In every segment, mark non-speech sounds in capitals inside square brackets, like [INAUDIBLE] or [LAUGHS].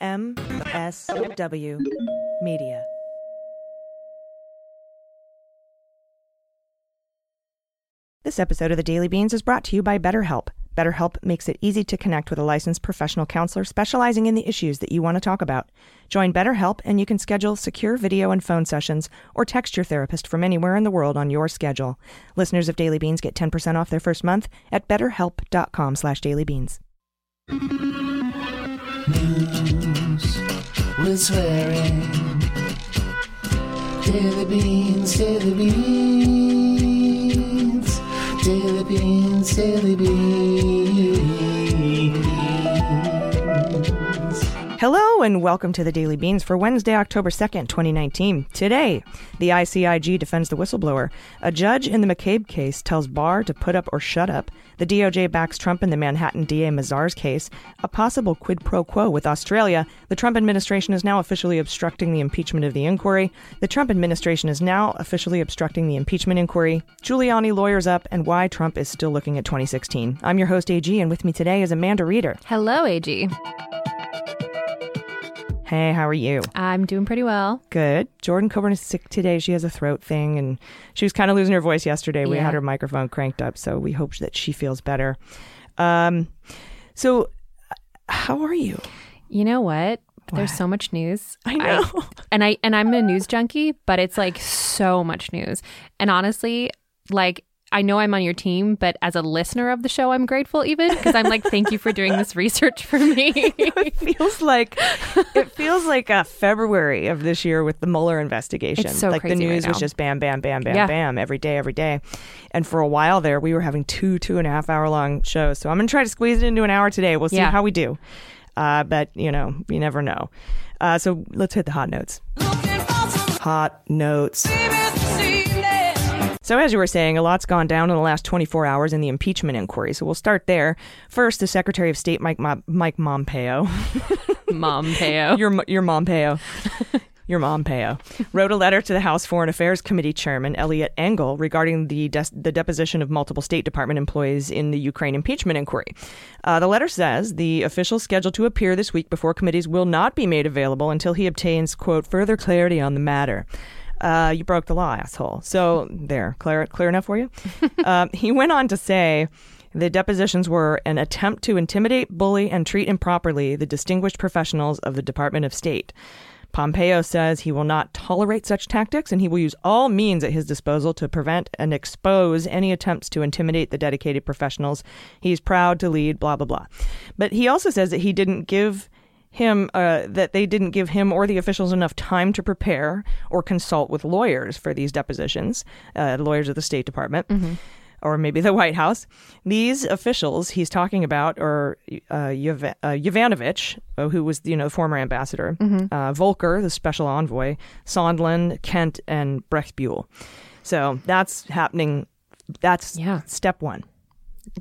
MSW Media. This episode of the Daily Beans is brought to you by BetterHelp. BetterHelp makes it easy to connect with a licensed professional counselor specializing in the issues that you want to talk about. Join BetterHelp and you can schedule secure video and phone sessions or text your therapist from anywhere in the world on your schedule. Listeners of Daily Beans get 10% off their first month at betterhelp.com slash dailybeans. News with swearing. Daily beans, daily beans, daily beans, daily beans. Hello and welcome to the Daily Beans for Wednesday, October 2nd, 2019. Today, the ICIG defends the whistleblower. A judge in the McCabe case tells Barr to put up or shut up. The DOJ backs Trump in the Manhattan DA Mazars case. A possible quid pro quo with Australia. The Trump administration is now officially obstructing the impeachment of the inquiry. The Trump administration is now officially obstructing the impeachment inquiry. Giuliani lawyers up and why Trump is still looking at 2016. I'm your host, AG, and with me today is Amanda Reeder. Hello, AG. Hey, how are you? I'm doing pretty well. Good. Jordan Coburn is sick today. She has a throat thing and she was kind of losing her voice yesterday. We Yeah. had her microphone cranked up, so we hope that she feels better. Um, so, how are you? You know what? There's so much news. I know. and I and I'm a news junkie, but it's like so much news. And honestly, like I know I'm on your team, but as a listener of the show, I'm grateful even because I'm like, thank you for doing this research for me. [LAUGHS] it feels like it feels like uh, February of this year with the Mueller investigation. It's so like the crazy right news was just bam, bam, bam, bam, Yeah. bam every day, every day. And for a while there, we were having two, two and a half hour long shows. So I'm gonna try to squeeze it into an hour today. We'll see Yeah. how we do. Uh, but you know, you never know. Uh, so let's hit the hot notes. Hot notes. So, as you were saying, a lot's gone down in the last 24 hours in the impeachment inquiry. So, we'll start there. First, the Secretary of State, Mike, [LAUGHS] Mo- Mike Pompeo, Mom Peo. your, your Pompeo, your mom, Pompeo, wrote a letter to the House Foreign Affairs Committee Chairman, Elliot Engel, regarding the, des- the deposition of multiple State Department employees in the Ukraine impeachment inquiry. Uh, the letter says the official scheduled to appear this week before committees will not be made available until he obtains, quote, further clarity on the matter. Uh, you broke the law, asshole. So there, clear, clear enough for you. um, [LAUGHS] he went on to say the depositions were an attempt to intimidate, bully, and treat improperly the distinguished professionals of the Department of State. Pompeo says he will not tolerate such tactics and he will use all means at his disposal to prevent and expose any attempts to intimidate the dedicated professionals. He's proud to lead, blah, blah, blah. But he also says that he didn't give him uh, that they didn't give him or the officials enough time to prepare or consult with lawyers for these depositions, uh, lawyers of the State Department. Or maybe the White House. These officials he's talking about are uh, Yov- uh, Yovanovitch, uh, who was you know the former ambassador, uh, Volker, the special envoy, Sondland, Kent, and Brechbuhl. So that's happening. That's Yeah. step one.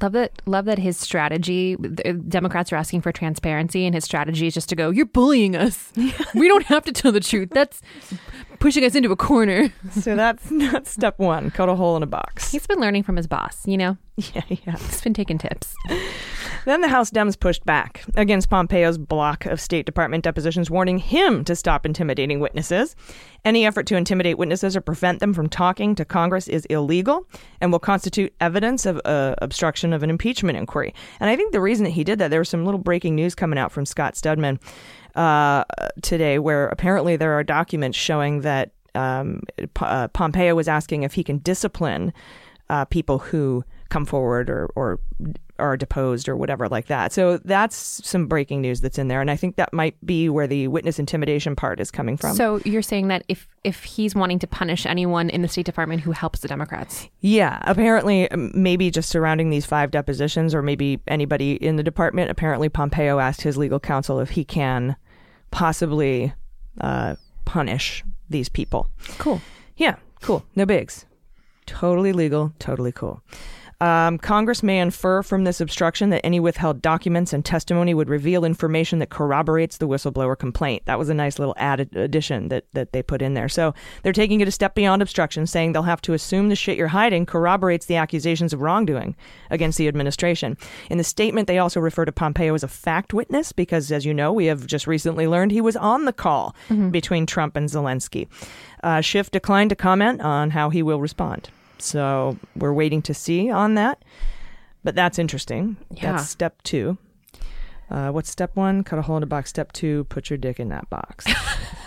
Love that. Love that his strategy. the Democrats are asking for transparency, and his strategy is just to go. You're bullying us. [LAUGHS] we don't have to tell the truth. That's pushing us into a corner. [LAUGHS] So that's not step one. Cut a hole in a box. He's been learning from his boss. You know, [LAUGHS] Yeah, yeah. he's been taking tips. Then the House Dems pushed back against Pompeo's block of State Department depositions, warning him to stop intimidating witnesses. Any effort to intimidate witnesses or prevent them from talking to Congress is illegal and will constitute evidence of uh, obstruction of an impeachment inquiry. And I think the reason that he did that, there was some little breaking news coming out from Scott Stedman uh, today, where apparently there are documents showing that um, P- uh, Pompeo was asking if he can discipline uh, people who come forward or, or are deposed or whatever like that. So that's some breaking news that's in there, and I think that might be where the witness intimidation part is coming from. So you're saying that if if he's wanting to punish anyone in the State Department who helps the Democrats, yeah, apparently, maybe just surrounding these five depositions, or maybe anybody in the department. Apparently, Pompeo asked his legal counsel if he can possibly uh, punish these people. cool. Yeah, cool. No bigs. Totally legal, totally cool. Um, Congress may infer from this obstruction that any withheld documents and testimony would reveal information that corroborates the whistleblower complaint. That was a nice little added addition that, that they put in there. So they're taking it a step beyond obstruction, saying they'll have to assume the shit you're hiding corroborates the accusations of wrongdoing against the administration. In the statement, they also refer to Pompeo as a fact witness because, as you know, we have just recently learned he was on the call between Trump and Zelensky. Uh, Schiff declined to comment on how he will respond. So we're waiting to see on that. But that's interesting. Yeah. That's step two. Uh, what's step one? Cut a hole in a box. Step two, put your dick in that box.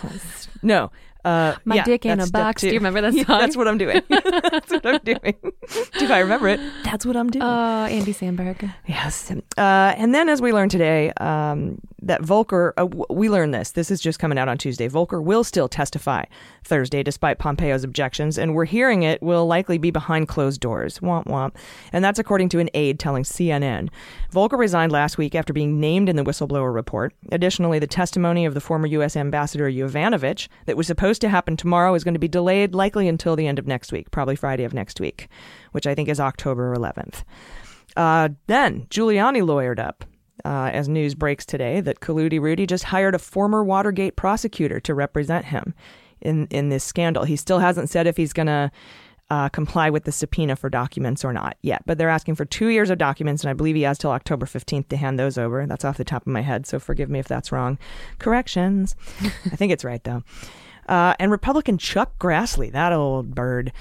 [LAUGHS] no. Uh, My yeah, dick in a box. Do you remember that [LAUGHS] Yeah, song? that's what I'm doing. [LAUGHS] that's what I'm doing. [LAUGHS] Do I remember it? That's what I'm doing. Oh, Andy Samberg. Yes. Uh, and then, as we learned today, um, that Volker, uh, w- we learned this. This is just coming out on Tuesday. Volker will still testify Thursday despite Pompeo's objections, and we're hearing it will likely be behind closed doors. Womp womp. And that's according to an aide telling CNN. Volker resigned last week after being named in the whistleblower report. Additionally, the testimony of the former U.S. Ambassador Yovanovitch that was supposed to happen tomorrow is going to be delayed likely until the end of next week, probably Friday of next week, which I think is October 11th. Uh, then Giuliani lawyered up. Uh, as news breaks today that Kaludi Rudy just hired a former Watergate prosecutor to represent him in in this scandal. He still hasn't said if he's going to uh, comply with the subpoena for documents or not yet, but they're asking for two years of documents, and I believe he has till October 15th to hand those over. That's off the top of my head, so forgive me if that's wrong. Corrections. [LAUGHS] I think it's right, though. Uh, and Republican Chuck Grassley, that old bird.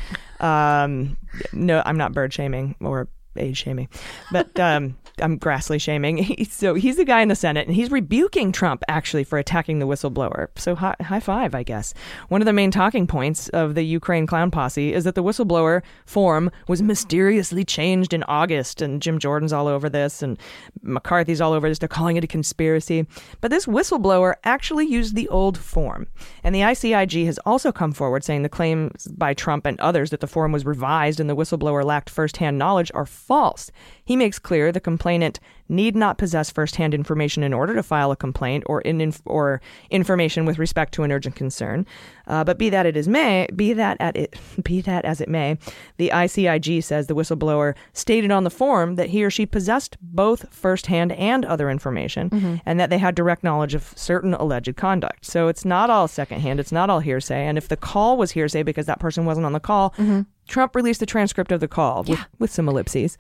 Um, no, I'm not bird shaming or age shaming, but um, I'm Grassley shaming. [LAUGHS] So he's the guy in the Senate, and he's rebuking Trump actually for attacking the whistleblower. So high, high five, I guess. One of the main talking points of the Ukraine clown posse is that the whistleblower form was mysteriously changed in August, and Jim Jordan's all over this, and McCarthy's all over this. They're calling it a conspiracy. But this whistleblower actually used the old form. And the ICIG has also come forward saying the claims by Trump and others that the form was revised and the whistleblower lacked firsthand knowledge are false. He makes clear the complainant need not possess firsthand information in order to file a complaint or in inf- or information with respect to an urgent concern. Uh, but be that it is may, be that at it, [LAUGHS] be that as it may, the ICIG says the whistleblower stated on the form that he or she possessed both firsthand and other information, and that they had direct knowledge of certain alleged conduct. So it's not all secondhand, it's not all hearsay. And if the call was hearsay because that person wasn't on the call, Trump released the transcript of the call with, with some ellipses.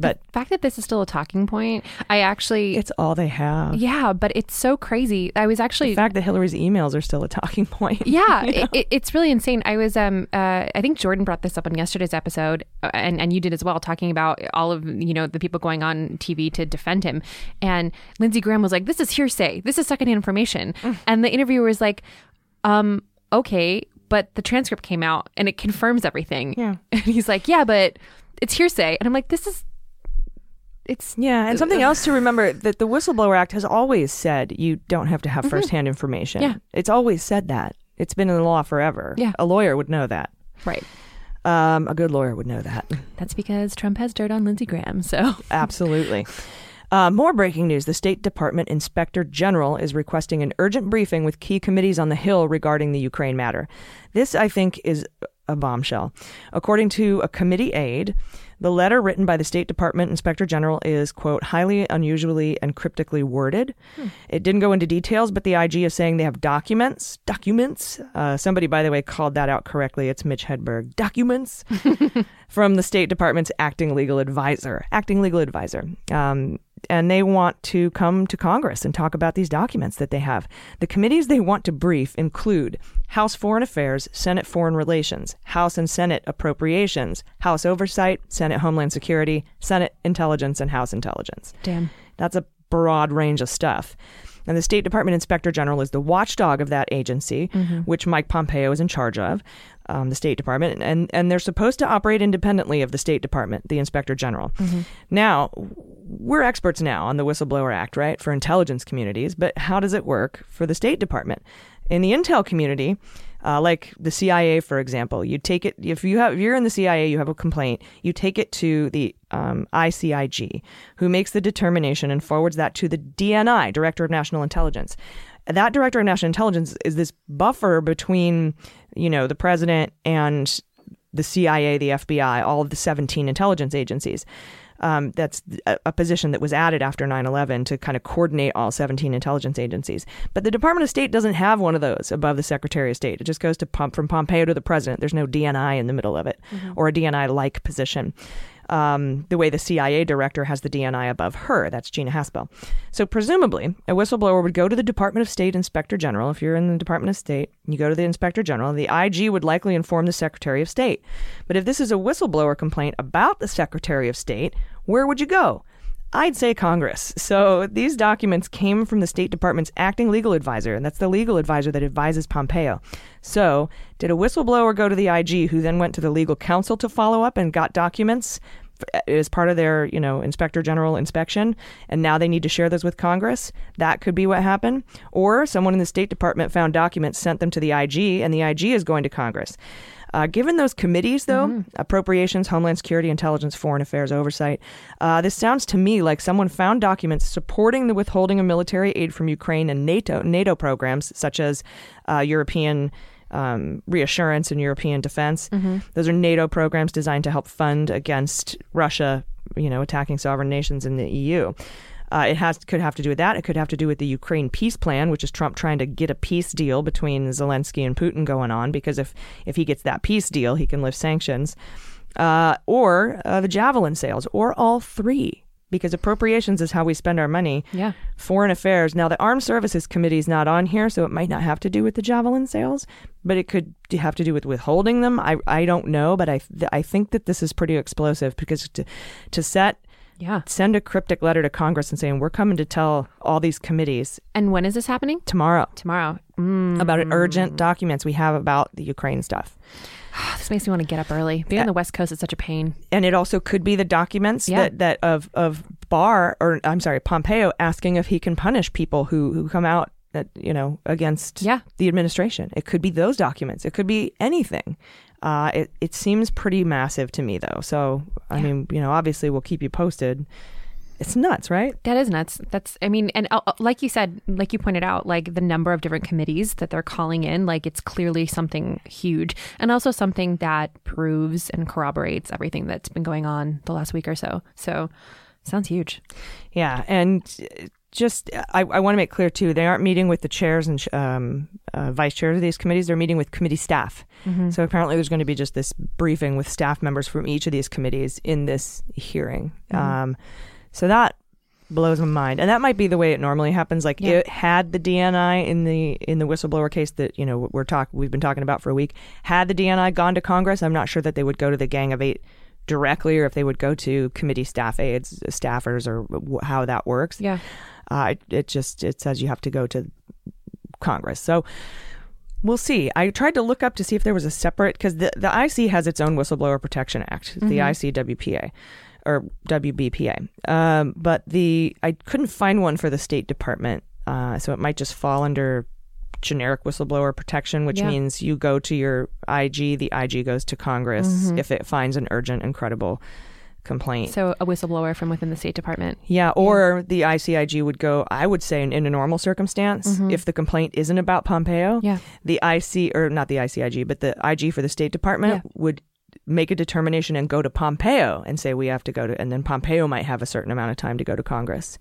But The fact that this is still a talking point, I actually, it's all they have. yeah, but it's so crazy. I was actually The fact that Hillary's emails are still a talking [LAUGHS] point. yeah, it, it, it's really insane. I was, um, uh, I think Jordan brought this up on yesterday's episode, uh, and and you did as well, talking about all of you know the people going on TV to defend him, and Lindsey Graham was like, "This is hearsay. This is secondhand information," and the interviewer was like, "Um, okay, but the transcript came out and it confirms everything." Yeah. [LAUGHS] and he's like, "Yeah, but it's hearsay," and I'm like, "This is." It's Yeah, and something [LAUGHS] else to remember that the Whistleblower Act has always said you don't have to have firsthand information. Yeah. It's always said that. It's been in the law forever. Yeah. A lawyer would know that. right. Um, a good lawyer would know that. That's because Trump has dirt on Lindsey Graham. So Absolutely. Uh, more breaking news. The State Department Inspector General is requesting an urgent briefing with key committees on the Hill regarding the Ukraine matter. This, I think, is a bombshell. According to a committee aide, the letter written by the State Department Inspector General is, quote, highly unusually and cryptically worded. It didn't go into details, but the IG is saying they have documents. Documents. Uh, somebody, by the way, called that out correctly. It's Mitch Hedberg. Documents [LAUGHS] from the State Department's acting legal advisor. Acting legal advisor. Um, and they want to come to Congress and talk about these documents that they have. The committees they want to brief include House Foreign Affairs, Senate Foreign Relations, House and Senate Appropriations, House Oversight, Senate Homeland Security, Senate Intelligence, and House Intelligence. damn. That's a broad range of stuff. And the State Department Inspector General is the watchdog of that agency, mm-hmm. which Mike Pompeo is in charge of, um, the State Department, and and they're supposed to operate independently of the State Department, the Inspector General. Now, we're experts now on the Whistleblower Act, right, for intelligence communities, but how does it work for the State Department? In the intel community, uh, like the CIA, for example, you take it if you have if you're in the CIA, you have a complaint, you take it to the um, ICIG, who makes the determination and forwards that to the DNI, Director of National Intelligence. That Director of National Intelligence is this buffer between, you know, the president and the CIA, the FBI, all of the 17 intelligence agencies. Um, that's a, a position that was added after 9 11 to kind of coordinate all 17 intelligence agencies. But the Department of State doesn't have one of those above the Secretary of State. It just goes to pump from Pompeo to the president. There's no DNI in the middle of it or a DNI like position. Um, the way the CIA director has the DNI above her. That's Gina Haspel. So, presumably, a whistleblower would go to the Department of State Inspector General. If you're in the Department of State, you go to the Inspector General. The IG would likely inform the Secretary of State. But if this is a whistleblower complaint about the Secretary of State, where would you go? I'd say Congress. So these documents came from the State Department's acting legal advisor, and that's the legal advisor that advises Pompeo. So, did a whistleblower go to the IG who then went to the legal counsel to follow up and got documents as part of their, you know, inspector general inspection, and now they need to share those with Congress? That could be what happened. Or someone in the State Department found documents, sent them to the IG, and the IG is going to Congress. Uh, given those committees, though, appropriations, Homeland Security, Intelligence, Foreign Affairs, Oversight, uh, this sounds to me like someone found documents supporting the withholding of military aid from Ukraine and NATO NATO programs such as uh, European. Um, reassurance and European defense. Those are NATO programs designed to help fund against Russia, you know, attacking sovereign nations in the EU. Uh, it has could have to do with that. It could have to do with the Ukraine peace plan, which is Trump trying to get a peace deal between Zelensky and Putin going on. Because if if he gets that peace deal, he can lift sanctions, uh, or uh, the javelin sales, or all three. Because appropriations is how we spend our money. Yeah. Foreign affairs. Now, the Armed Services Committee is not on here, so it might not have to do with the javelin sales, but it could have to do with withholding them. I I don't know, but I I think that this is pretty explosive because to to set Yeah. send a cryptic letter to Congress and saying we're coming to tell all these committees And when is this happening? tomorrow Tomorrow. Mm. about urgent documents we have about the Ukraine stuff. [SIGHS] This makes me want to get up early. Being on the West Coast is such a pain. And it also could be the documents Yeah. that, that of of Barr or I'm sorry Pompeo asking if he can punish people who who come out that you know against Yeah. the administration. It could be those documents. It could be anything. Uh, it it seems pretty massive to me though. So I Yeah. mean you know obviously we'll keep you posted. It's nuts, right? That is nuts. That's, I mean, and uh, uh, like you said, like you pointed out, like the number of different committees that they're calling in, like it's clearly something huge and also something that proves and corroborates everything that's been going on the last week or so. So, sounds huge. Yeah, and uh, just I, I want to make clear too, they aren't meeting with the chairs and um, uh, vice chairs of these committees. They're meeting with committee staff. So apparently, there's going to be just this briefing with staff members from each of these committees in this hearing. Um, so that blows my mind, and that might be the way it normally happens. Like Yeah. it had the DNI in the in the whistleblower case that you know we're talk we've been talking about for a week. Had the DNI gone to Congress, I'm not sure that they would go to the Gang of Eight directly, or if they would go to committee staff aides, staffers, or wh- how that works. Yeah. Uh, it, it just it says you have to go to Congress. So we'll see. I tried to look up to see if there was a separate because the the IC has its own Whistleblower Protection Act, the ICWPA or WBPA. Um, but the I couldn't find one for the State Department, uh, so it might just fall under generic whistleblower protection, which Yeah. means you go to your IG, the IG goes to Congress if it finds an urgent and credible complaint. So, a whistleblower from within the State Department. Yeah, or the ICIG would go, I would say, in, in a normal circumstance, if the complaint isn't about Pompeo, Mm-hmm. Yeah. the IC, or not the ICIG, but the IG for the State Department would make a determination and go to Pompeo and say, we have to go to, and then Pompeo might have a certain amount of time to go to Congress.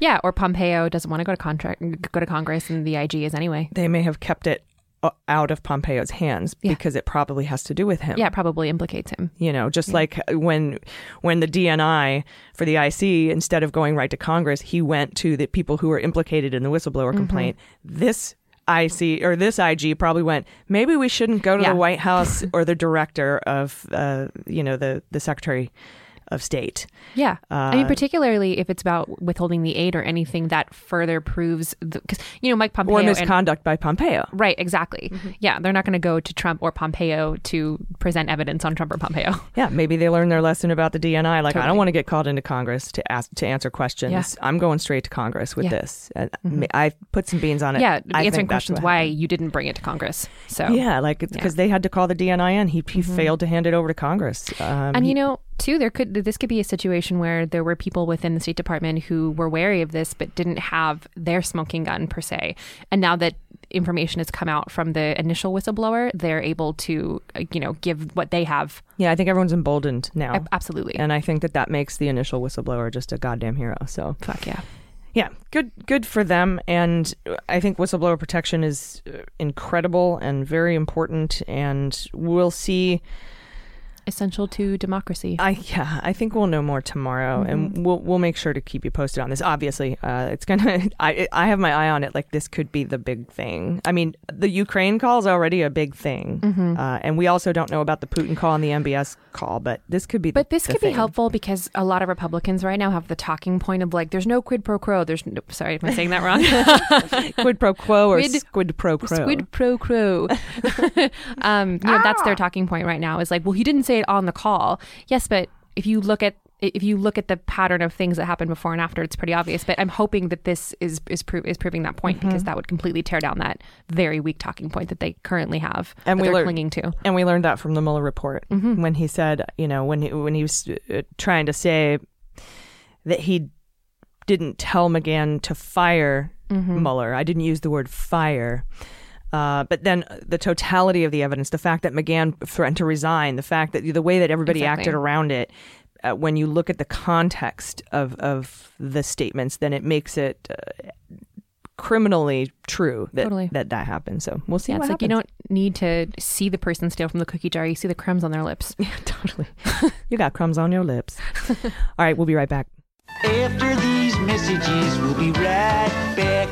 Yeah. Or Pompeo doesn't want to go to contract, go to Congress, and the IG is anyway. They may have kept it uh, out of Pompeo's hands Yeah. because it probably has to do with him. Yeah, it probably implicates him. You know, just like when when the DNI for the IC instead of going right to Congress, he went to the people who were implicated in the whistleblower complaint. This IC or this IG probably went. Maybe we shouldn't go to Yeah. the White House or the director of, uh, you know, the the Secretary of State. Yeah. I mean, Uh, particularly if it's about withholding the aid or anything that further proves, because, you know, Mike Pompeo. Or and- misconduct by Pompeo. Right, exactly. Yeah, they're not going to go to Trump or Pompeo to present evidence on Trump or Pompeo. [LAUGHS] Yeah, maybe they learned their lesson about the DNI. Like, I don't want to get called into Congress to ask to answer questions. Yeah. I'm going straight to Congress with Yeah. Mm-hmm. this. I put some beans on it. Yeah, I answering questions why you didn't bring it to Congress. So Yeah, like because they had to call the DNI in. He, he failed to hand it over to Congress. Um, And you know, too, there could this could be a situation where there were people within the State Department who were wary of this, but didn't have their smoking gun per se. And now that information has come out from the initial whistleblower, they're able to, uh, you know, give what they have. Yeah, I think everyone's emboldened now. Ab- Absolutely. and I think that that makes the initial whistleblower just a goddamn hero. So Fuck yeah. yeah, good good for them. And I think whistleblower protection is uh, incredible and very important. And we'll see. Essential to democracy. I yeah, I think we'll know more tomorrow, and we'll we'll make sure to keep you posted on this. Obviously, uh, it's gonna. [LAUGHS] I I have my eye on it. Like this could be the big thing. I mean, the Ukraine call is already a big thing, uh, and we also don't know about the Putin call and the MBS call, but this could be. But the, this the could be helpful because a lot of Republicans right now have the talking point of like, there's no quid pro quo. There's no, sorry, am I saying that wrong? [LAUGHS] Quid pro quo or Squid- squid pro quo. Squid pro quo. [LAUGHS] um, you know, that's their talking point right now. Is like, well, he didn't say it on the call. Yes, but if you look at if you look at the pattern of things that happened before and after, it's pretty obvious. But I'm hoping that this is is, pro- is proving that point Mm-hmm. because that would completely tear down that very weak talking point that they currently have And we they're learn- clinging to. And we learned that from the Mueller report when he said, you know, when he, when he was uh, trying to say that he didn't tell McGahn to fire Mueller. I didn't use the word fire. Uh, but then the totality of the evidence, the fact that McGahn threatened to resign, the fact that the way that everybody Exactly. acted around it, uh, when you look at the context of, of the statements, then it makes it uh, criminally true that, Totally. that that happened. So we'll see Yeah, what it's like you don't need to see the person steal from the cookie jar. You see the crumbs on their lips. [LAUGHS] Yeah, totally. you got crumbs on your lips. [LAUGHS] All right, we'll be right back. After these messages, we'll be right back.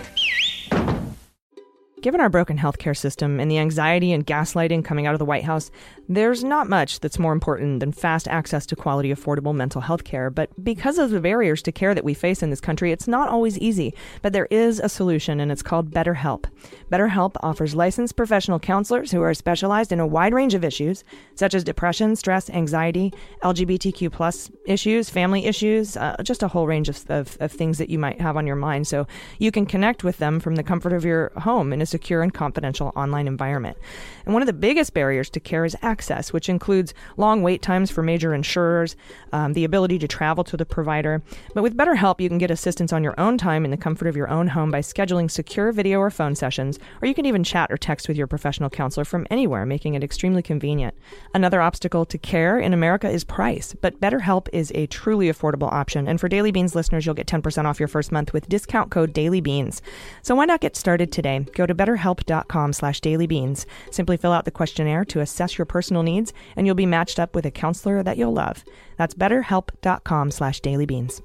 Given our broken healthcare system and the anxiety and gaslighting coming out of the White House, there's not much that's more important than fast access to quality, affordable mental health care. But because of the barriers to care that we face in this country, it's not always easy. But there is a solution, and it's called BetterHelp. BetterHelp offers licensed professional counselors who are specialized in a wide range of issues, such as depression, stress, anxiety, LGBTQ plus issues, family issues, uh, just a whole range of, of, of things that you might have on your mind. So you can connect with them from the comfort of your home in a secure and confidential online environment. And one of the biggest barriers to care is access, which includes long wait times for major insurers, um, the ability to travel to the provider. But with BetterHelp, you can get assistance on your own time in the comfort of your own home by scheduling secure video or phone sessions, or you can even chat or text with your professional counselor from anywhere, making it extremely convenient. Another obstacle to care in America is price, but BetterHelp is a truly affordable option. And for Daily Beans listeners, you'll get 10% off your first month with discount code DailyBeans. So why not get started today? Go to betterhelp.com slash dailybeans. Simply fill out the questionnaire to assess your personal needs, and you'll be matched up with a counselor that you'll love. That's betterhelp.com slash dailybeans.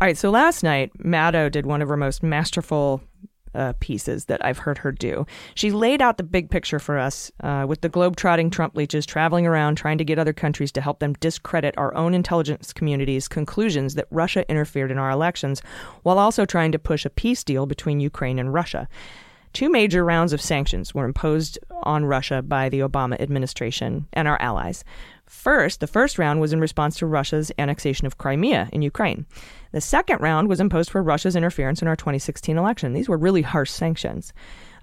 All right, so last night, Maddow did one of her most masterful uh, pieces that I've heard her do. She laid out the big picture for us uh, with the globe-trotting Trump leeches traveling around trying to get other countries to help them discredit our own intelligence community's conclusions that Russia interfered in our elections, while also trying to push a peace deal between Ukraine and Russia. Two major rounds of sanctions were imposed on Russia by the Obama administration and our allies. First, the first round was in response to Russia's annexation of Crimea in Ukraine. The second round was imposed for Russia's interference in our 2016 election. These were really harsh sanctions.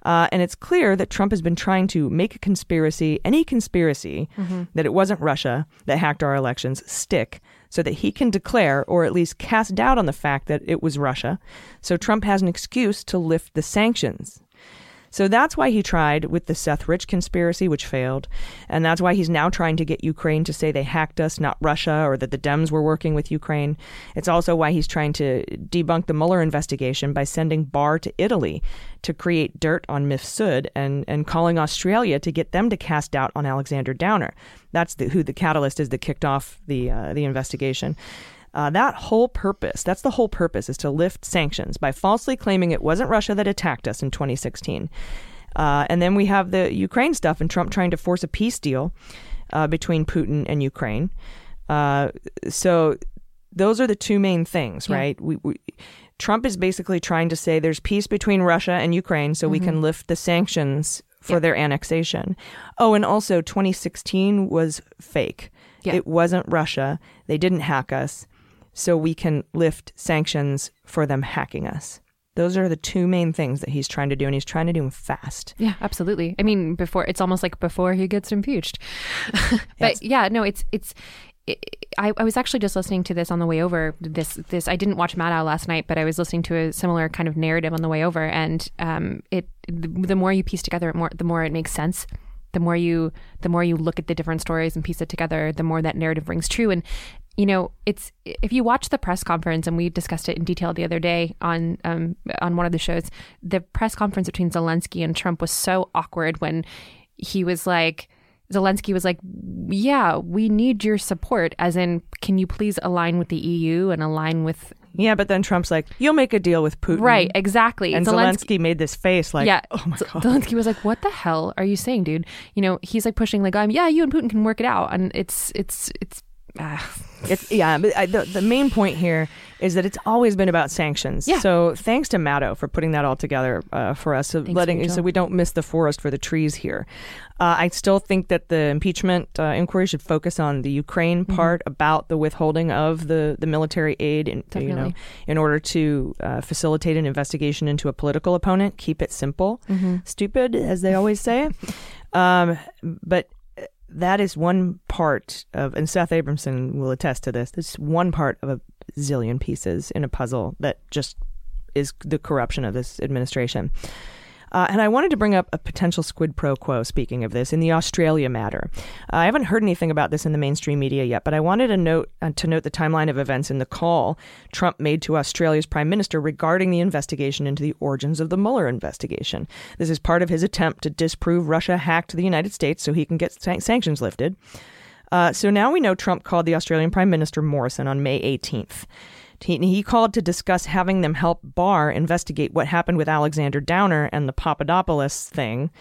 Uh, and it's clear that Trump has been trying to make a conspiracy, any conspiracy, that it wasn't Russia that hacked our elections, stick so that he can declare or at least cast doubt on the fact that it was Russia. So Trump has an excuse to lift the sanctions. So that's why he tried with the Seth Rich conspiracy, which failed. And that's why he's now trying to get Ukraine to say they hacked us, not Russia, or that the Dems were working with Ukraine. It's also why he's trying to debunk the Mueller investigation by sending Barr to Italy to create dirt on Mifsud and, and calling Australia to get them to cast doubt on Alexander Downer. That's the, who the catalyst is that kicked off the, uh, the investigation. Uh, that whole purpose, that's the whole purpose, is to lift sanctions by falsely claiming it wasn't Russia that attacked us in 2016. Uh, and then we have the Ukraine stuff and Trump trying to force a peace deal uh, between Putin and Ukraine. Uh, so those are the two main things, Yeah. right? We, we, Trump is basically trying to say there's peace between Russia and Ukraine so we can lift the sanctions for Yeah. their annexation. Oh, and also 2016 was fake. Yeah. It wasn't Russia. They didn't hack us. So we can lift sanctions for them hacking us. Those are the two main things that he's trying to do, and he's trying to do them fast. Yeah, absolutely. I mean, before it's almost like before he gets impeached. [LAUGHS] but Yes. yeah, no, it's it's I, I was actually just listening to this on the way over. This this I didn't watch Maddow last night, but I was listening to a similar kind of narrative on the way over, and um, it the, the more you piece together, it more the more it makes sense. The more you the more you look at the different stories and piece it together, the more that narrative rings true. And you know, it's if you watch the press conference, and we discussed it in detail the other day on um, on one of the shows. The press conference between Zelensky and Trump was so awkward when he was like. Zelensky was like, "Yeah, we need your support. As in, can you please align with the EU and align with Yeah, but then Trump's like, "You'll make a deal with Putin." right? Exactly." And Zelensky, made this face like, yeah. "Oh my Z- god." Zelensky was like, "What the hell are you saying, dude?" You know, he's like pushing like, "I'm yeah, you and Putin can work it out," and it's it's it's. Ah. [SIGHS] It's yeah, but I, the the main point here is that it's always been about sanctions. Yeah. So thanks to Maddow for putting that all together uh, for us, so Thanks, letting Rachel. so we don't miss the forest for the trees here. Uh, I still think that the impeachment uh, inquiry should focus on the Ukraine Mm-hmm. part about the withholding of the, the military aid, in, you know, in order to uh, facilitate an investigation into a political opponent. Keep it simple, Mm-hmm. stupid, as they always say. [LAUGHS] um, but that is one part of, and Seth Abramson will attest to this. This is one part of a zillion pieces in a puzzle that just is the corruption of this administration. Uh, and I wanted to bring up a potential squid pro quo, speaking of this, in the Australia matter. Uh, I haven't heard anything about this in the mainstream media yet, but I wanted to note, uh, to note the timeline of events in the call Trump made to Australia's prime minister regarding the investigation into the origins of the Mueller investigation. This is part of his attempt to disprove Russia hacked the United States so he can get san- sanctions lifted. Uh, so now we know Trump called the Australian Prime Minister Morrison on May 18th. He, called to discuss having them help Barr investigate what happened with Alexander Downer and the Papadopoulos thing.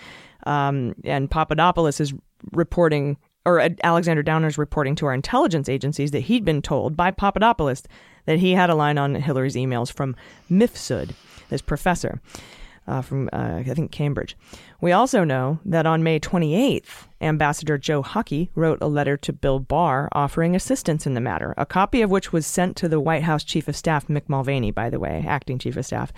Um, and Papadopoulos is reporting, or uh, Alexander Downer's reporting to our intelligence agencies that he'd been told by Papadopoulos that he had a line on Hillary's emails from Mifsud, this professor uh, from, uh, I think, Cambridge. We also know that on May 28th, Ambassador Joe Hockey wrote a letter to Bill Barr offering assistance in the matter, a copy of which was sent to the White House Chief of Staff, Mick Mulvaney, by the way, acting Chief of Staff.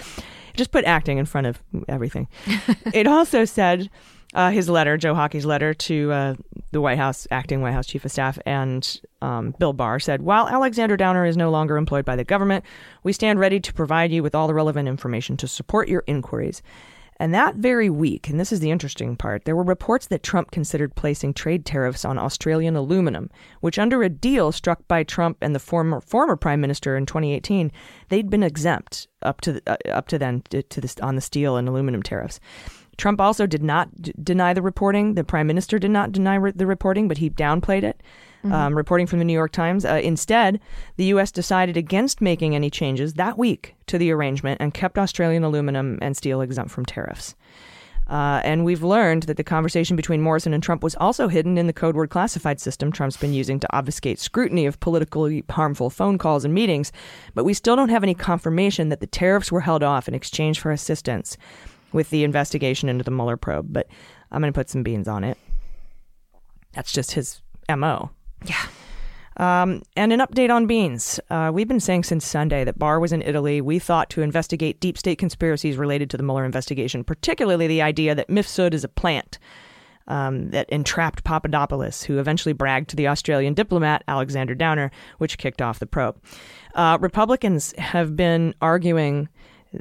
Just put acting in front of everything. [LAUGHS] it also said uh, his letter, Joe Hockey's letter to uh, the White House, acting White House Chief of Staff, and um, Bill Barr said, While Alexander Downer is no longer employed by the government, we stand ready to provide you with all the relevant information to support your inquiries. And that very week, and this is the interesting part, there were reports that Trump considered placing trade tariffs on Australian aluminum, which under a deal struck by Trump and the former former prime minister in 2018, they'd been exempt up to uh, up to then to, to this on the steel and aluminum tariffs. Trump also did not d- deny the reporting. The prime minister did not deny re- the reporting, but he downplayed it. Um, reporting from the New York Times. Uh, instead, the U.S. decided against making any changes that week to the arrangement and kept Australian aluminum and steel exempt from tariffs. Uh, and we've learned that the conversation between Morrison and Trump was also hidden in the code word classified system Trump's been using to obfuscate scrutiny of politically harmful phone calls and meetings. But we still don't have any confirmation that the tariffs were held off in exchange for assistance with the investigation into the Mueller probe. But I'm going to put some beans on it. That's just his MO. Yeah. Um, and an update on Beans. Uh, we've been saying since Sunday that Barr was in Italy. We thought to investigate deep state conspiracies related to the Mueller investigation, particularly the idea that Mifsud is a plant um, that entrapped Papadopoulos, who eventually bragged to the Australian diplomat Alexander Downer, which kicked off the probe. Uh, Republicans have been arguing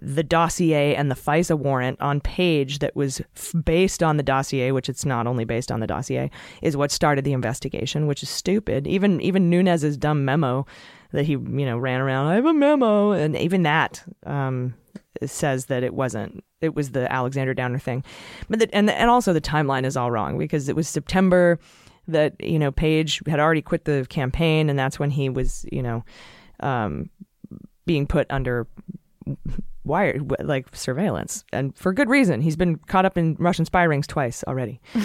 the dossier and the FISA warrant on page that was f- based on the dossier, which it's not only based on the dossier, is what started the investigation, which is stupid. Even even Nunes's dumb memo that he you know ran around, I have a memo, and even that um, says that it wasn't. It was the Alexander Downer thing, but the, and and also the timeline is all wrong because it was September that you know Page had already quit the campaign, and that's when he was you know um, being put under wire like surveillance. And for good reason. He's been caught up in russian spy rings twice already. [LAUGHS]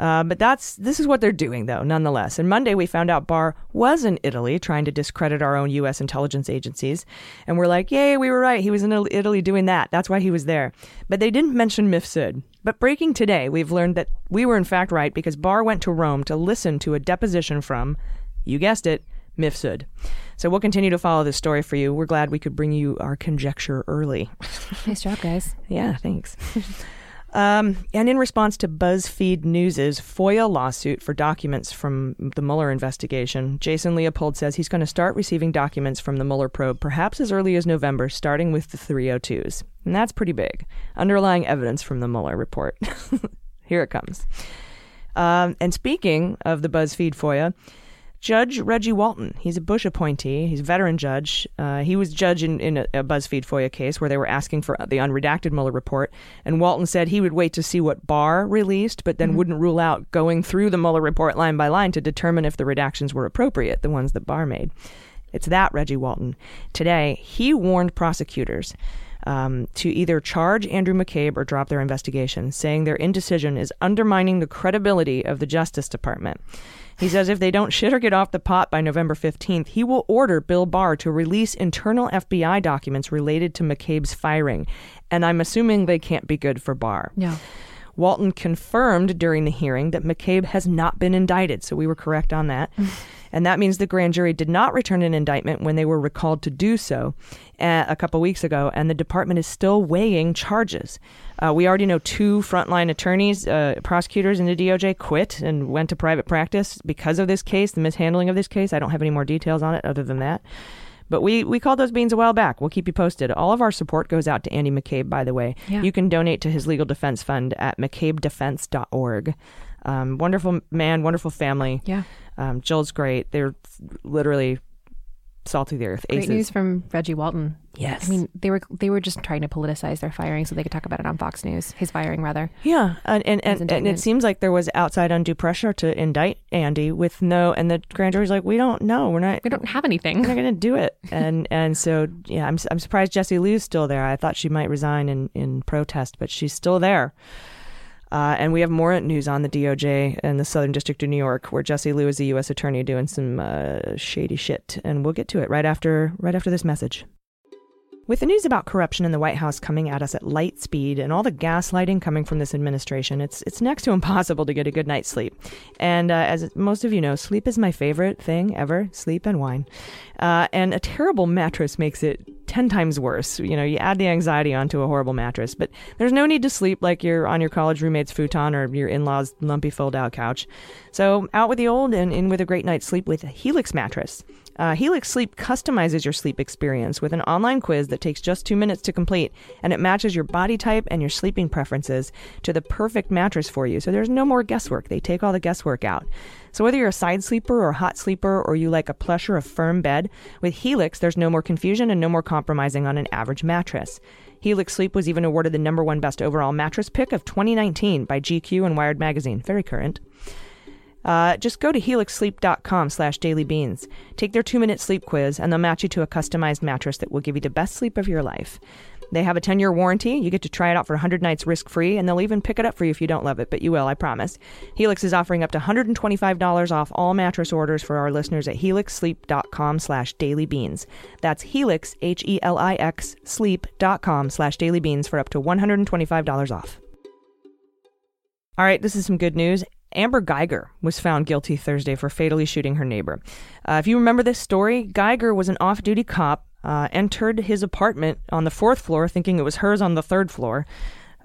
Uh, but that's this is what they're doing though nonetheless. And monday we found out barr was in italy trying to discredit our own u.s intelligence agencies. And we're like yay we were right. He was in italy doing that. That's why he was there. But they didn't mention mifsud but breaking today we've learned that we were in fact right because barr went to rome to listen to a deposition from you guessed it mifsud so we'll continue to follow this story for you. We're glad we could bring you our conjecture early. [LAUGHS] Nice job, guys. Yeah, thanks. Um, and in response to BuzzFeed News' FOIA lawsuit for documents from the Mueller investigation, Jason Leopold says he's going to start receiving documents from the Mueller probe perhaps as early as November, starting with the 302s. And that's pretty big. Underlying evidence from the Mueller report. [LAUGHS] Here it comes. Um, and speaking of the BuzzFeed FOIA, Judge Reggie Walton, he's a Bush appointee. He's a veteran judge. Uh, he was judge in, in a, a BuzzFeed FOIA case where they were asking for the unredacted Mueller report. And Walton said he would wait to see what Barr released, but then wouldn't rule out going through the Mueller report line by line to determine if the redactions were appropriate, the ones that Barr made. It's that Reggie Walton. Today, he warned prosecutors um, to either charge Andrew McCabe or drop their investigation, saying their indecision is undermining the credibility of the Justice Department. He says if they don't shit or get off the pot by November 15th, he will order Bill Barr to release internal FBI documents related to McCabe's firing. And I'm assuming they can't be good for Barr. Yeah. Walton confirmed during the hearing that McCabe has not been indicted, so we were correct on that. [LAUGHS] and that means the grand jury did not return an indictment when they were recalled to do so uh, a couple weeks ago, and the department is still weighing charges. Uh, we already know two frontline attorneys, uh, prosecutors in the DOJ quit and went to private practice because of this case, the mishandling of this case. I don't have any more details on it other than that. But we, we called those beans a while back. We'll keep you posted. All of our support goes out to Andy McCabe, by the way. Yeah. You can donate to his legal defense fund at McCabeDefense.org. Um, wonderful man, wonderful family. Yeah. Um, Jill's great. They're literally salt of the earth. Great news from Reggie Walton. Yes. I mean, they were they were just trying to politicize their firing so they could talk about it on Fox News. His firing, rather. Yeah, and and, and, and it seems like there was outside undue pressure to indict Andy with no, and the grand jury's like, we don't know, we're not, We don't have anything, we're not going to do it, and [LAUGHS] and so yeah, I'm I'm surprised Jessie Liu's still there. I thought she might resign in in protest, but she's still there. Uh, and we have more news on the DOJ and the Southern District of New York, where Jessie Liu is the U.S. attorney doing some uh, shady shit, and we'll get to it right after right after this message. With the news about corruption in the White House coming at us at light speed and all the gaslighting coming from this administration, it's it's next to impossible to get a good night's sleep. And uh, as most of you know, sleep is my favorite thing ever sleep and wine. Uh, and a terrible mattress makes it 10 times worse. You know, you add the anxiety onto a horrible mattress, but there's no need to sleep like you're on your college roommate's futon or your in law's lumpy fold out couch. So out with the old and in with a great night's sleep with a Helix mattress. Uh, Helix Sleep customizes your sleep experience with an online quiz that takes just two minutes to complete, and it matches your body type and your sleeping preferences to the perfect mattress for you. So there's no more guesswork. They take all the guesswork out. So whether you're a side sleeper or a hot sleeper or you like a pleasure a firm bed, with Helix there's no more confusion and no more compromising on an average mattress. Helix Sleep was even awarded the number one best overall mattress pick of 2019 by GQ and Wired Magazine. Very current. Uh, just go to helixsleep.com slash dailybeans. Take their two-minute sleep quiz, and they'll match you to a customized mattress that will give you the best sleep of your life. They have a 10-year warranty. You get to try it out for 100 nights risk-free, and they'll even pick it up for you if you don't love it, but you will, I promise. Helix is offering up to $125 off all mattress orders for our listeners at helixsleep.com slash dailybeans. That's helix, H-E-L-I-X, sleep.com slash dailybeans for up to $125 off. All right, this is some good news. Amber Guyger was found guilty Thursday for fatally shooting her neighbor. Uh, if you remember this story, Geiger was an off duty cop, uh, entered his apartment on the fourth floor thinking it was hers on the third floor,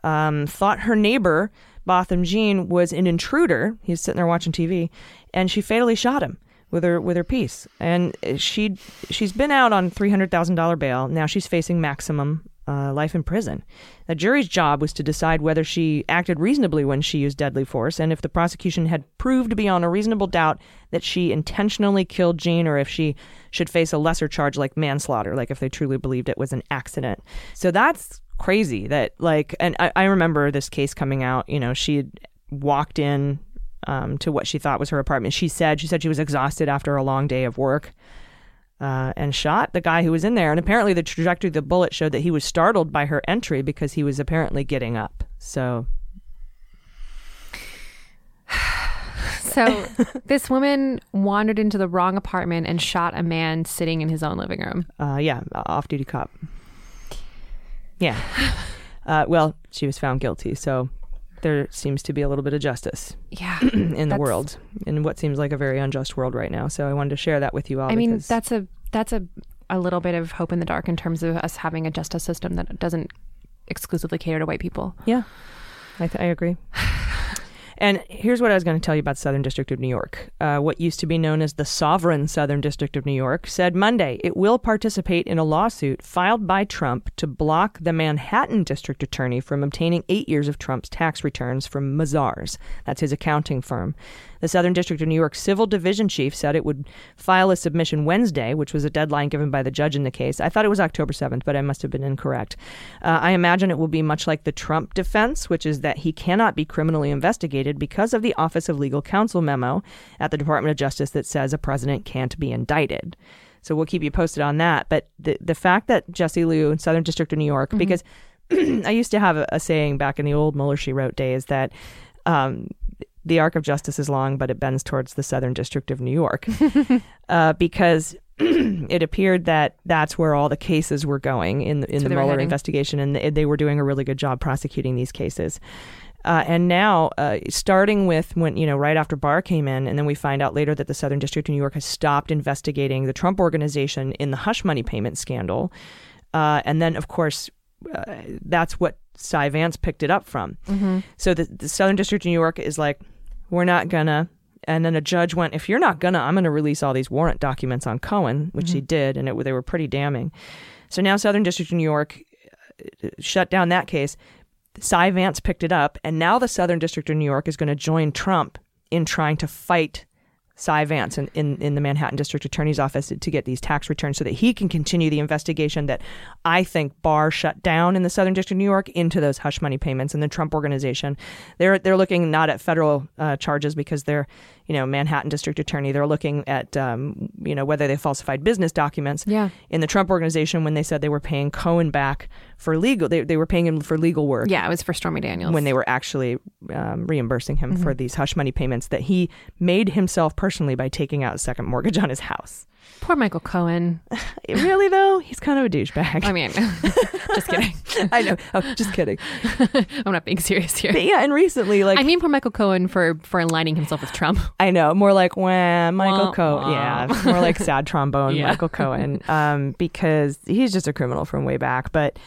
um, thought her neighbor, Botham Jean, was an intruder. He was sitting there watching TV, and she fatally shot him with her with her piece. And she she's been out on three hundred thousand dollar bail. Now she's facing maximum uh, life in prison. The jury's job was to decide whether she acted reasonably when she used deadly force, and if the prosecution had proved beyond a reasonable doubt that she intentionally killed Jean, or if she should face a lesser charge like manslaughter, like if they truly believed it was an accident. So that's crazy. That like, and I, I remember this case coming out. You know, she had walked in um, to what she thought was her apartment. She said she said she was exhausted after a long day of work uh, and shot the guy who was in there. And apparently, the trajectory of the bullet showed that he was startled by her entry because he was apparently getting up. So, [SIGHS] So [LAUGHS] this woman wandered into the wrong apartment and shot a man sitting in his own living room. uh, yeah, off duty cop. Yeah. [SIGHS] Uh, well, she was found guilty. So, there seems to be a little bit of justice Yeah. [CLEARS THROAT] in the world, in what seems like a very unjust world right now. So, I wanted to share that with you all. I mean, that's a that's a a little bit of hope in the dark in terms of us having a justice system that doesn't exclusively cater to white people. Yeah. I, th- I agree. [SIGHS] [SIGHS] [SIGHS] And here's what I was going to tell you about Southern District of New York. Uh, what used to be known as the Sovereign Southern District of New York said Monday it will participate in a lawsuit filed by Trump to block the Manhattan District Attorney from obtaining eight years of Trump's tax returns from Mazars. That's his accounting firm. The Southern District of New York Civil Division Chief said it would file a submission Wednesday, which was a deadline given by the judge in the case. I thought it was October 7th, but I must have been incorrect. Uh, I imagine it will be much like the Trump defense, which is that he cannot be criminally investigated because of the Office of Legal Counsel memo at the Department of Justice that says a president can't be indicted. So we'll keep you posted on that. But the the fact that Jessie Liu in Southern District of New York, because [CLEARS THROAT] I used to have a, a saying back in the old Mueller she wrote days that um, the arc of justice is long, but it bends towards the Southern District of New York, [LAUGHS] uh, because [CLEARS THROAT] it appeared that that's where all the cases were going in the, in where the Mueller investigation, and they, were doing a really good job prosecuting these cases. Uh, and now, uh, starting with when, you know, right after Barr came in, and then we find out later that the Southern District of New York has stopped investigating the Trump organization in the hush money payment scandal. Uh, and then, of course, uh, that's what Cy Vance picked it up from. So the, the Southern District of New York is like, we're not gonna. And then a judge went, if you're not gonna, I'm gonna release all these warrant documents on Cohen, which he did, and it, they were pretty damning. So now Southern District of New York uh, shut down that case. Cy Vance picked it up, and now the Southern District of New York is going to join Trump in trying to fight Cy Vance in, in, in the Manhattan District Attorney's Office to get these tax returns so that he can continue the investigation that I think Barr shut down in the Southern District of New York into those hush money payments and the Trump organization. They're they're looking not at federal uh, charges because they're you know Manhattan District Attorney. They're looking at um, you know whether they falsified business documents Yeah. in the Trump organization when they said they were paying Cohen back for legal. They they were paying him for legal work Yeah, it was for Stormy Daniels. when they were actually um, reimbursing him for these hush money payments that he made himself personally by taking out a second mortgage on his house. Poor Michael Cohen. [LAUGHS] really though, he's kind of a douchebag. I mean, [LAUGHS] just kidding. [LAUGHS] I know. Oh, just kidding. I'm not being serious here. But yeah, and recently, like I mean, poor Michael Cohen for for aligning himself with Trump. I know, more like wah, Michael Cohen. Yeah, more like sad trombone Yeah. Michael Cohen. Um, because he's just a criminal from way back, but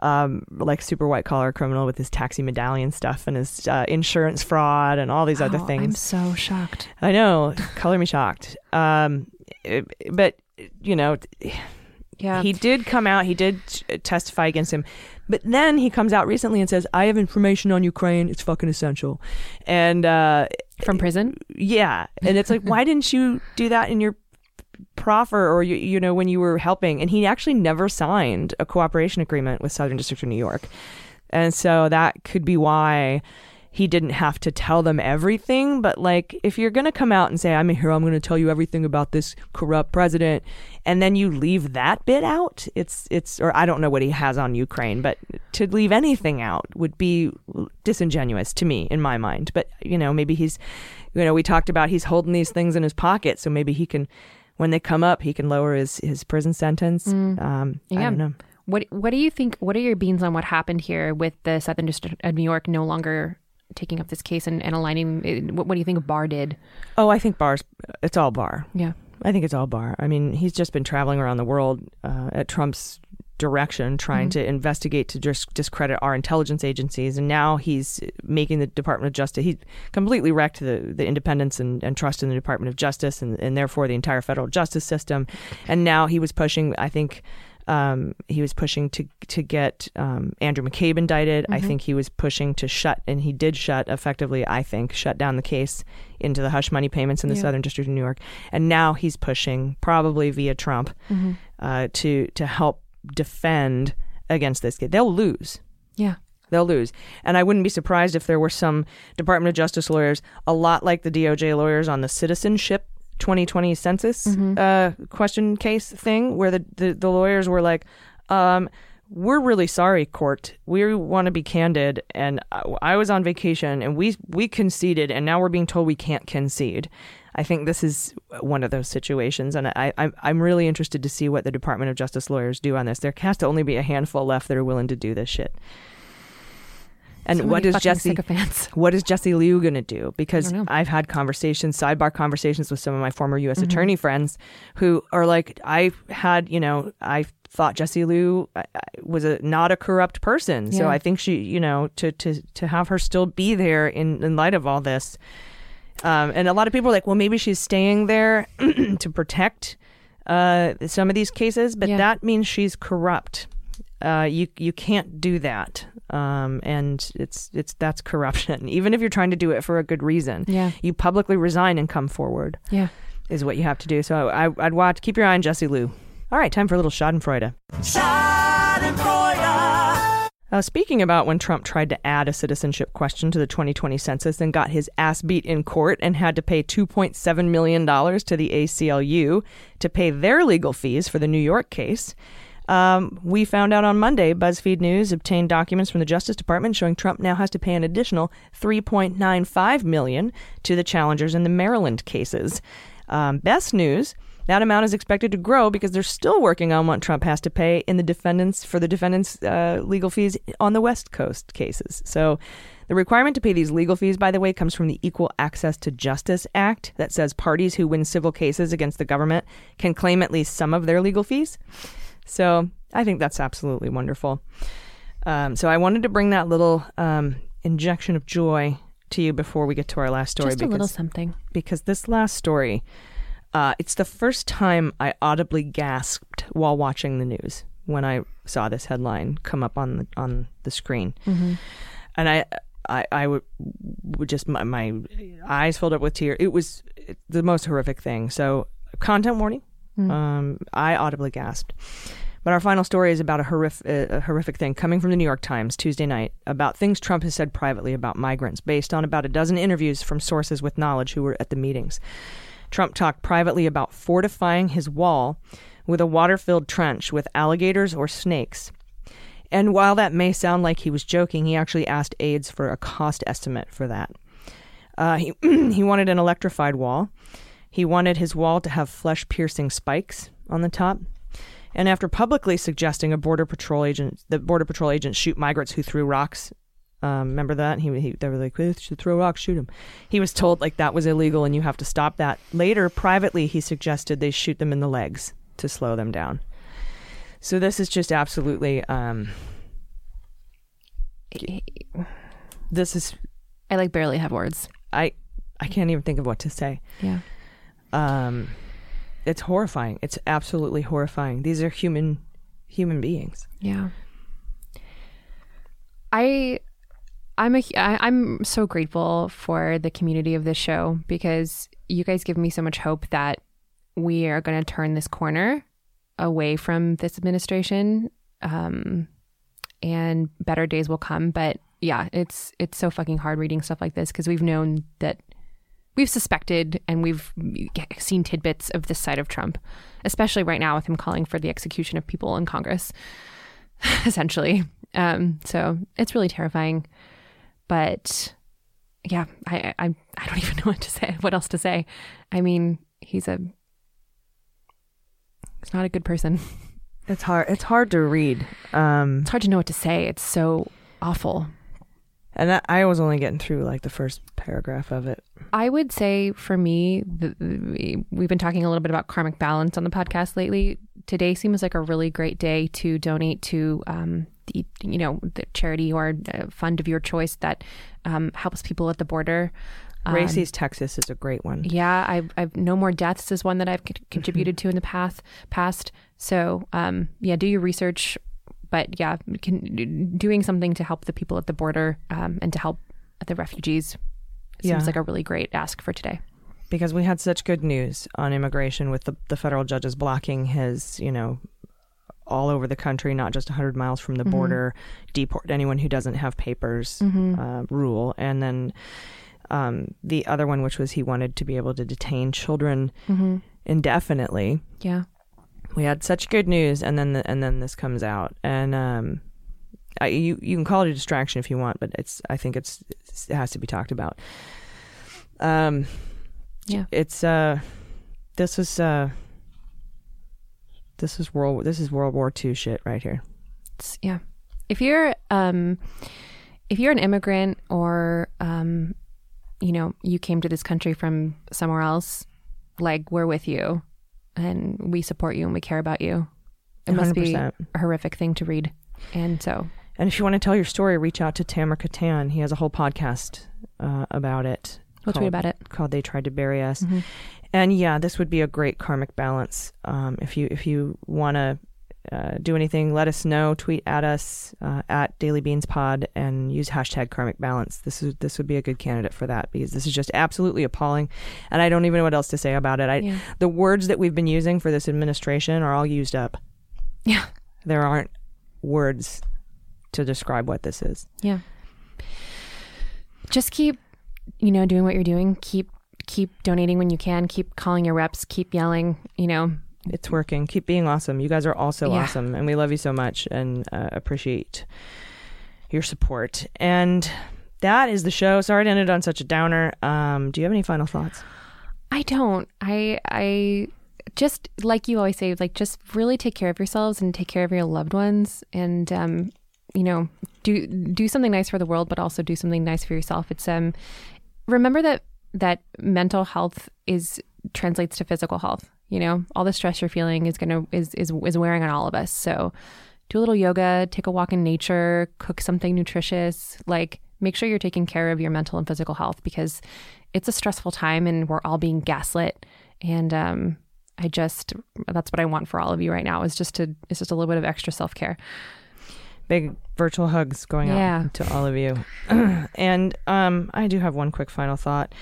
um, like super white collar criminal with his taxi medallion stuff and his uh, insurance fraud and all these other Oh, I'm so shocked. I know, color me shocked. Um, it- but you know, Yeah. he did come out. He did testify against him, but then he comes out recently and says, "I have information on Ukraine. It's fucking essential." And uh, from prison. yeah, and it's like, [LAUGHS] why didn't you do that in your proffer or you, you know when you were helping? And he actually never signed a cooperation agreement with Southern District of New York, and so that could be why he didn't have to tell them everything. But like, if you're gonna come out and say, "I'm here, I'm gonna tell you everything about this corrupt president," and then you leave that bit out, it's it's or I don't know what he has on Ukraine, but to leave anything out would be disingenuous to me in my mind. But you know, maybe he's, you know, we talked about he's holding these things in his pocket, so maybe he can. When they come up, he can lower his, his prison sentence. Um, I don't know. What What do you think? What are your beans on what happened here with the Southern District of New York no longer taking up this case and, and aligning? eh, What, what do you think Barr did? Oh, I think Barr's. It's all Barr. Yeah. I think it's all Barr. I mean, he's just been traveling around the world uh, at Trump's direction, trying to investigate to dis- discredit our intelligence agencies, and now he's making the Department of Justice. He completely wrecked the, the independence and, and trust in the Department of Justice, and, and therefore the entire federal justice system. And now he was pushing. I think. Um, he was pushing to to get um, Andrew McCabe indicted. I think he was pushing to shut, and he did shut effectively. I think shut down the case into the hush money payments in the Yeah. Southern District of New York, and now he's pushing probably via Trump uh, to to help defend against this kid. They'll lose. Yeah. They'll lose. And I wouldn't be surprised if there were some Department of Justice lawyers, a lot like the DOJ lawyers on the citizenship 2020 census uh, question case thing, where the, the, the lawyers were like, um, we're really sorry, court. We want to be candid, and I, I was on vacation, and we we conceded, and now we're being told we can't concede. I think this is one of those situations, and I, I'm I'm really interested to see what the Department of Justice lawyers do on this. There has to only be a handful left that are willing to do this shit. And So what is Jessie? [LAUGHS] What is Jessie Liu going to do? Because I don't know. I've had conversations, sidebar conversations with some of my former U.S. Mm-hmm. attorney friends who are like, I had, you know, I thought Jessie uh, was a not a corrupt person. So I think she, you know, to to to have her still be there in in light of all this. Um, and a lot of people are like, well, maybe she's staying there [CLEARS THROAT] to protect uh, some of these cases, but Yeah. that means she's corrupt. Uh, you you can't do that, um, and it's it's that's corruption. [LAUGHS] Even if you're trying to do it for a good reason, Yeah. you publicly resign and come forward Yeah. is what you have to do. So I, I'd watch. Keep your eye on Jessie Liu. All right, time for a little Schadenfreude. Uh, speaking about when Trump tried to add a citizenship question to the 2020 census and got his ass beat in court and had to pay $2.7 million to the ACLU to pay their legal fees for the New York case. Um, we found out on Monday, BuzzFeed News obtained documents from the Justice Department showing Trump now has to pay an additional 3.95 million to the challengers in the Maryland cases. Um, best news: that amount is expected to grow because they're still working on what Trump has to pay in the defendants for the defendants' uh, legal fees on the West Coast cases. So. The requirement to pay these legal fees, by the way, comes from the Equal Access to Justice Act that says parties who win civil cases against the government can claim at least some of their legal fees. So I think that's absolutely wonderful. Um, so I wanted to bring that little um, injection of joy to you before we get to our last story Just a little something. because this last story, uh, it's the first time I audibly gasped while watching the news when I saw this headline come up on the on the screen, and I. I, I would, would just my, my eyes filled up with tears. It was the most horrific thing. So, content warning. Um, I audibly gasped. But our final story is about a, horrific, a horrific thing coming from the New York Times Tuesday night about things Trump has said privately about migrants, based on about a dozen interviews from sources with knowledge who were at the meetings. Trump talked privately about fortifying his wall with a water filled trench with alligators or snakes. And while that may sound like he was joking, he actually asked aides for a cost estimate for that. Uh, he, [CLEARS THROAT] he wanted an electrified wall. He wanted his wall to have flesh piercing spikes on the top. And after publicly suggesting a border patrol agent, the border patrol agents shoot migrants who threw rocks. Um, remember that? He, he they were like, "They should throw rocks, shoot him." He was told like that was illegal and you have to stop that. Later, privately, he suggested they shoot them in the legs to slow them down. So this is just absolutely. Um, this is I like barely have words. I I can't even think of what to say. Yeah. Um, it's horrifying. It's absolutely horrifying. These are human human beings. Yeah. I I'm a I'm so grateful for the community of this show because you guys give me so much hope that we are going to turn this corner away from this administration um and better days will come but yeah it's it's so fucking hard reading stuff like this because we've known that we've suspected and we've seen tidbits of this side of Trump especially right now with him calling for the execution of people in Congress [LAUGHS] essentially. Um, so it's really terrifying. But yeah, I, I [LAUGHS] I don't even know what to say. What else to say? I mean, he's a he's not a good person. [LAUGHS] It's hard. It's hard to read. Um, It's hard to know what to say. It's so awful. and that, I was only getting through like the first paragraph of it. I would say for me, the, the, we've been talking a little bit about karmic balance on the podcast lately. Today seems like a really great day to donate to um, you know the charity or fund of your choice that um, helps people at the border. Um, RAICES Texas is a great one. Yeah, I've, I've no more deaths is one that I've contributed to in the past. Past, so um, yeah, do your research. But yeah, can, doing something to help the people at the border um, and to help the refugees seems Yeah. like a really great ask for today. because we had such good news on immigration with the, the federal judges blocking his, you know, all over the country, not just 100 miles from the border, deport anyone who doesn't have papers uh, rule. And then um, the other one, which was he wanted to be able to detain children indefinitely. Yeah, We had such good news, and then the, and then this comes out, and um, I, you you can call it a distraction if you want, but it's I think it's it has to be talked about. Um, Yeah. it's uh, this is uh, this is world this is World War II shit right here. It's- yeah. If you're um, if you're an immigrant or um, you know you came to this country from somewhere else, like we're with you, and we support you and we care about you. it must be a horrific thing to read. And so, And if you want to tell your story, reach out to Tamara Katan. He has a whole podcast uh, about it. we'll tweet called- about it. Called "They Tried to Bury Us." Mhm. And yeah, this would be a great karmic balance. Um, if you if you want to uh, do anything, let us know. Tweet at us uh, at Daily Beans Pod and use hashtag karmic balance. This is this would be a good candidate for that because this is just absolutely appalling, and I don't even know what else to say about it. I, Yeah. The words that we've been using for this administration are all used up. Yeah. There aren't words to describe what this is. Yeah. Just keep, you know, doing what you're doing. Keep keep donating when you can. Keep calling your reps. Keep yelling. You know, It's working. Keep being awesome. You guys are all so Yeah. awesome, and we love you so much and uh, appreciate your support. And that is the show. Sorry to end it on such a downer. Um, do you have any final thoughts? I don't. I I just like you always say, like just really take care of yourselves and take care of your loved ones, and um, you know, do do something nice for the world, but also do something nice for yourself. It's um, remember that that mental health is translates to physical health. You know, all the stress you're feeling is gonna is is is wearing on all of us. So do a little yoga, take a walk in nature, cook something nutritious, like make sure you're taking care of your mental and physical health because it's a stressful time and we're all being gaslit. And um, I just that's what I want for all of you right now is just to it's just a little bit of extra self care. Big virtual hugs going Yeah. out to all of you. [CLEARS THROAT] and um, I do have one quick final thought.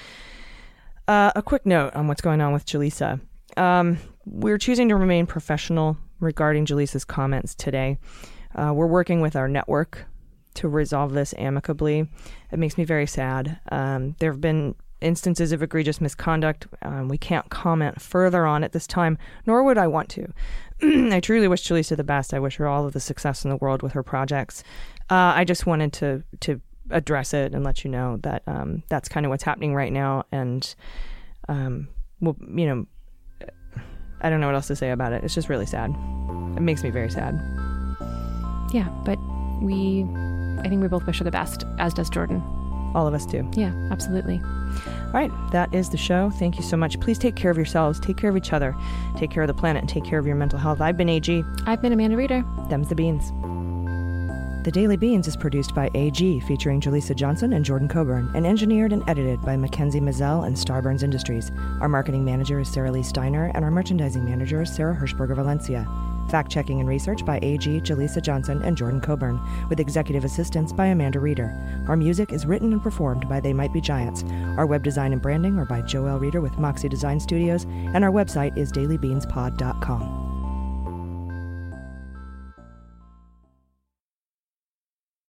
Uh, a quick note on what's going on with Jaleesa. Um, we're choosing to remain professional regarding Jaleesa's comments today. Uh, we're working with our network to resolve this amicably. It makes me very sad. Um, there have been instances of egregious misconduct. Um, we can't comment further on it this time, nor would I want to. [CLEARS THROAT] I truly wish Jaleesa the best. I wish her all of the success in the world with her projects. Uh, I just wanted to to address it and let you know that um, that's kind of what's happening right now. And um, well, you know, I don't know what else to say about it. It's just really sad. It makes me very sad. Yeah, but we I think we both wish her the best, as does Jordan. All of us do. Yeah, absolutely. All right, that is the show. Thank you so much. Please take care of yourselves, take care of each other, take care of the planet, and take care of your mental health. I've been AG. I've been Amanda Reeder. Them's the beans. The Daily Beans is produced by AG, featuring Jaleesa Johnson and Jordan Coburn, and engineered and edited by Mackenzie Mazzell and Starburns Industries. Our marketing manager is Sarah Lee Steiner, and our merchandising manager is Sarah Hirschberger Valencia. Fact checking and research by AG, Jaleesa Johnson, and Jordan Coburn, with executive assistance by Amanda Reeder. Our music is written and performed by They Might Be Giants. Our web design and branding are by Joel Reeder with Moxie Design Studios, and our website is dailybeanspod.com.